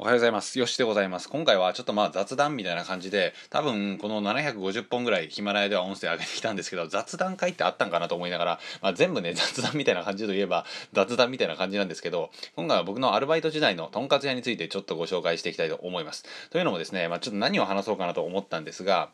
おはようございます。よしでございます。今回はちょっとまあ雑談みたいな感じで、多分この750本ぐらいヒマラヤでは音声上げてきたんですけど、雑談会ってあったんかなと思いながら、まあ、全部ね、雑談みたいな感じといえば雑談みたいな感じなんですけど、今回は僕のアルバイト時代のとんかつ屋についてちょっとご紹介していきたいと思います。というのもですね、まあ、ちょっと何を話そうかなと思ったんですが、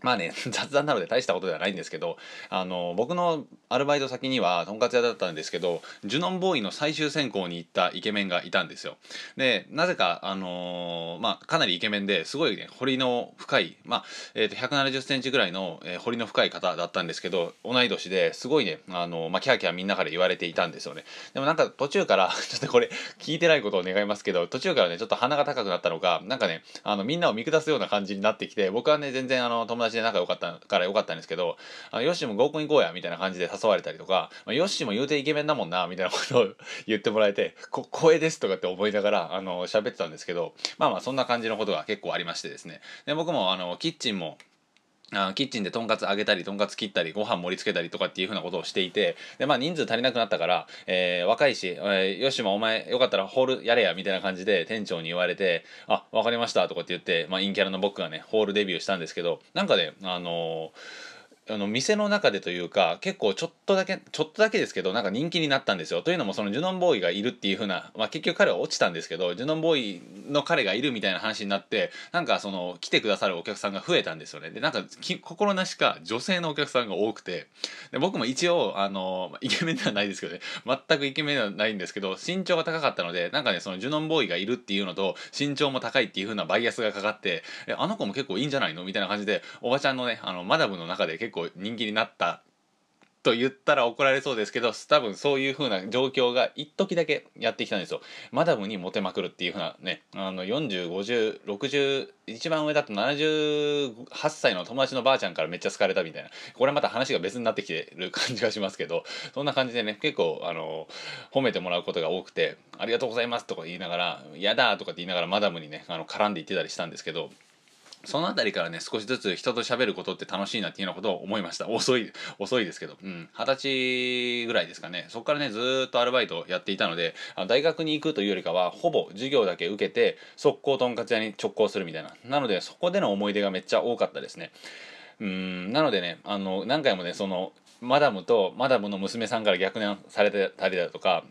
まあね、雑談なので大したことではないんですけど、あの、僕のアルバイト先には、とんかつ屋だったんですけど、ジュノンボーイの最終選考に行ったイケメンがいたんですよ。で、なぜか、あのー、まあ、かなりイケメンで、すごいね、彫りの深い、まあ、え、ー、と、170センチぐらいの、えー、彫りの深い方だったんですけど、同い年ですごいね、あのまあ、キャーキャーみんなから言われていたんですよね。でもなんか途中から、ちょっとこれ、聞いてないことを願いますけど、途中からね、ちょっと鼻が高くなったのか、なんかね、あの、みんなを見下すような感じになってきて、僕はね、全然あの、友達で仲良かったから良かったんですけど、あヨッシーも合コン行こうや、みたいな感じで誘われたりとか、まあ、ヨッシーも言うてイケメンだもんな、みたいなことを 言ってもらえて、こ、声ですとかって思いながら、あの、喋ってたんですけど、まあまあそんな感じのことが結構ありましてですね。で、僕もあの、キッチンも、あキッチンでとんかつ揚げたりとんかつ切ったりご飯盛り付けたりとかっていうふうなことをしていてでまあ人数足りなくなったから、えー、若いし、えー、よしもお前よかったらホールやれやみたいな感じで店長に言われてあわかりましたとかって言って、まあ、陰キャラの僕がねホールデビューしたんですけどなんかねあのーあの店の中でというか結構ちょっとだけちょっとだけですけどなんか人気になったんですよ。というのもそのジュノンボーイがいるっていう風なまあ結局彼は落ちたんですけどジュノンボーイの彼がいるみたいな話になってなんかその来てくださるお客さんが増えたんですよね。でなんか心なしか女性のお客さんが多くて。で僕も一応あのイケメンではないですけどね。全くイケメンではないんですけど身長が高かったのでなんかねそのジュノンボーイがいるっていうのと身長も高いっていう風なバイアスがかかってあの子も結構いいんじゃないの？みたいな感じでおばちゃんのねあのマダムの中で結構人気になったと言ったら怒られそうですけど多分そういう風な状況が一時だけやってきたんですよ。マダムにモテまくるっていう風なねあの405060一番上だと78歳の友達のばあちゃんからめっちゃ好かれたみたいな。これまた話が別になってきてる感じがしますけどそんな感じでね結構あの褒めてもらうことが多くて「ありがとうございます」とか言いながら「やだ」とかって言いながらマダムにねあの絡んでいってたりしたんですけどその辺りからね、少しずつ人と喋ることって楽しいなっていうようなことを思いました。遅い、遅いですけど。うん。二十歳ぐらいですかね。そこからね、ずっとアルバイトやっていたので、あ大学に行くというよりかは、ほぼ授業だけ受けて、速攻とんかつ屋に直行するみたいな。なので、そこでの思い出がめっちゃ多かったですね。うん、なのでね、あの、何回もね、その、マダムとマダムの娘さんから逆念されてたりだとか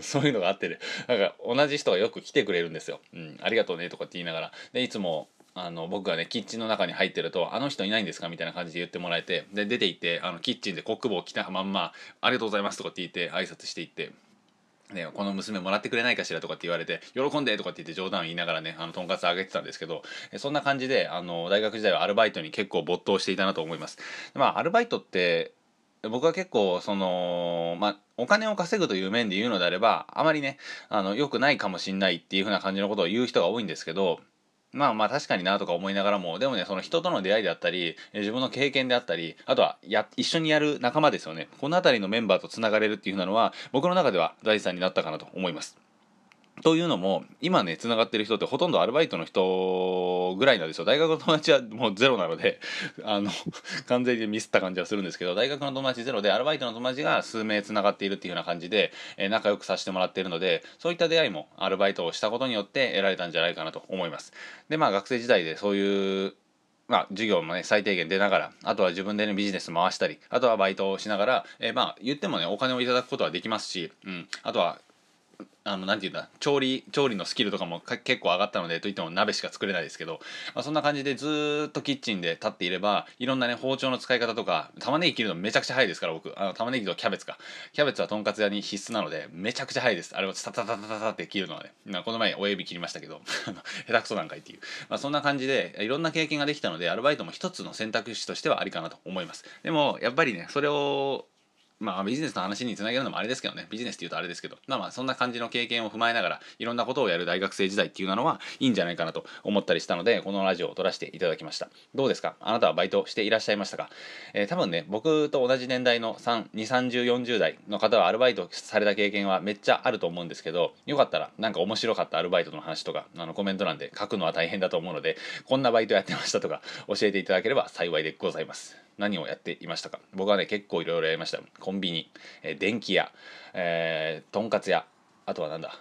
そういうのがあってねなんか同じ人がよく来てくれるんですよ。うん、ありがとうねとかって言いながらでいつもあの僕がねキッチンの中に入ってると「あの人いないんですか?」みたいな感じで言ってもらえてで出て行ってあのキッチンでコック帽を着たまんま「ありがとうございます」とかって言って挨拶していってね、この娘もらってくれないかしらとかって言われて喜んでとかって言って冗談を言いながらねあのとんかつあげてたんですけどそんな感じであの大学時代はアルバイトに結構没頭していたなと思いますまあアルバイトって僕は結構そのまあお金を稼ぐという面で言うのであればあまりねあの良くないかもしんないっていう風な感じのことを言う人が多いんですけどまあまあ確かになとか思いながらもでもねその人との出会いであったり自分の経験であったりあとはや一緒にやる仲間ですよね。この辺りのメンバーとつながれるっていうふうなのは僕の中では財産になったかなと思います。というのも今ねつながってる人ってほとんどアルバイトの人ぐらいなんですよ。大学の友達はもうゼロなので あの完全にミスった感じはするんですけど大学の友達ゼロでアルバイトの友達が数名つながっているっていうような感じで、え、仲良くさせてもらっているのでそういった出会いもアルバイトをしたことによって得られたんじゃないかなと思います。でまあ学生時代でそういうまあ、授業もね、最低限出ながら、あとは自分でね、ビジネス回したり、あとはバイトをしながら、え、まあ、言ってもね、お金をいただくことはできますし、うん、あとは、あの、なんていうんだ、調理、調理のスキルとかも結構上がったので、といっても鍋しか作れないですけど、まあ、そんな感じでずっとキッチンで立っていれば、いろんなね、包丁の使い方とか、玉ねぎ切るのめちゃくちゃ早いですから、僕。あの、玉ねぎとキャベツか。キャベツはとんかつ屋に必須なので、めちゃくちゃ早いです。あれをタタタタタタって切るのはね。ま、この前親指切りましたけど、下手くそなんかいっていう。まあ、そんな感じで、いろんな経験ができたので、アルバイトも一つの選択肢としてはありかなと思います。でも、やっぱりね、それを、まあビジネスの話につなげるのもあれですけどね。ビジネスっていうとあれですけど。まあまあそんな感じの経験を踏まえながらいろんなことをやる大学生時代っていうのはいいんじゃないかなと思ったりしたのでこのラジオを撮らせていただきました。どうですか？あなたはバイトしていらっしゃいましたか、えー、多分ね僕と同じ年代の3 2 3 0 4 0代の方はアルバイトされた経験はめっちゃあると思うんですけどよかったらなんか面白かったアルバイトの話とかあのコメント欄で書くのは大変だと思うのでこんなバイトやってましたとか教えていただければ幸いでございます。何をやっていましたか？僕はね結構いろいろやりました。コンビニ、え、電気屋、えー、とんかつ屋あとはなんだ？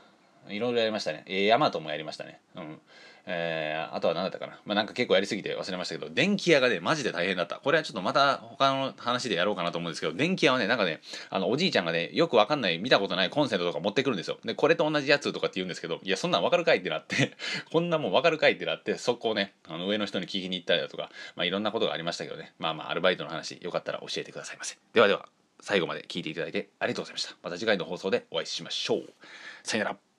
いろいろやりましたね。えー、ヤマトもやりましたね。うん。えー、あとは何だったかな。まあ、なんか結構やりすぎて忘れましたけど、電気屋がね、マジで大変だった。これはちょっとまた他の話でやろうかなと思うんですけど、電気屋はね、なんかね、あの、おじいちゃんがね、よくわかんない、見たことないコンセントとか持ってくるんですよ。で、これと同じやつとかって言うんですけど、いや、そんなんわかるかいってなって こんなもんわかるかいってなって、そこをね、あの、上の人に聞きに行ったりだとか、まあ、いろんなことがありましたけどね、まあまあ、アルバイトの話、よかったら教えてくださいませ。ではでは、最後まで聞いていただいてありがとうございました。また次回の放送でお会いしましょう。さよなら。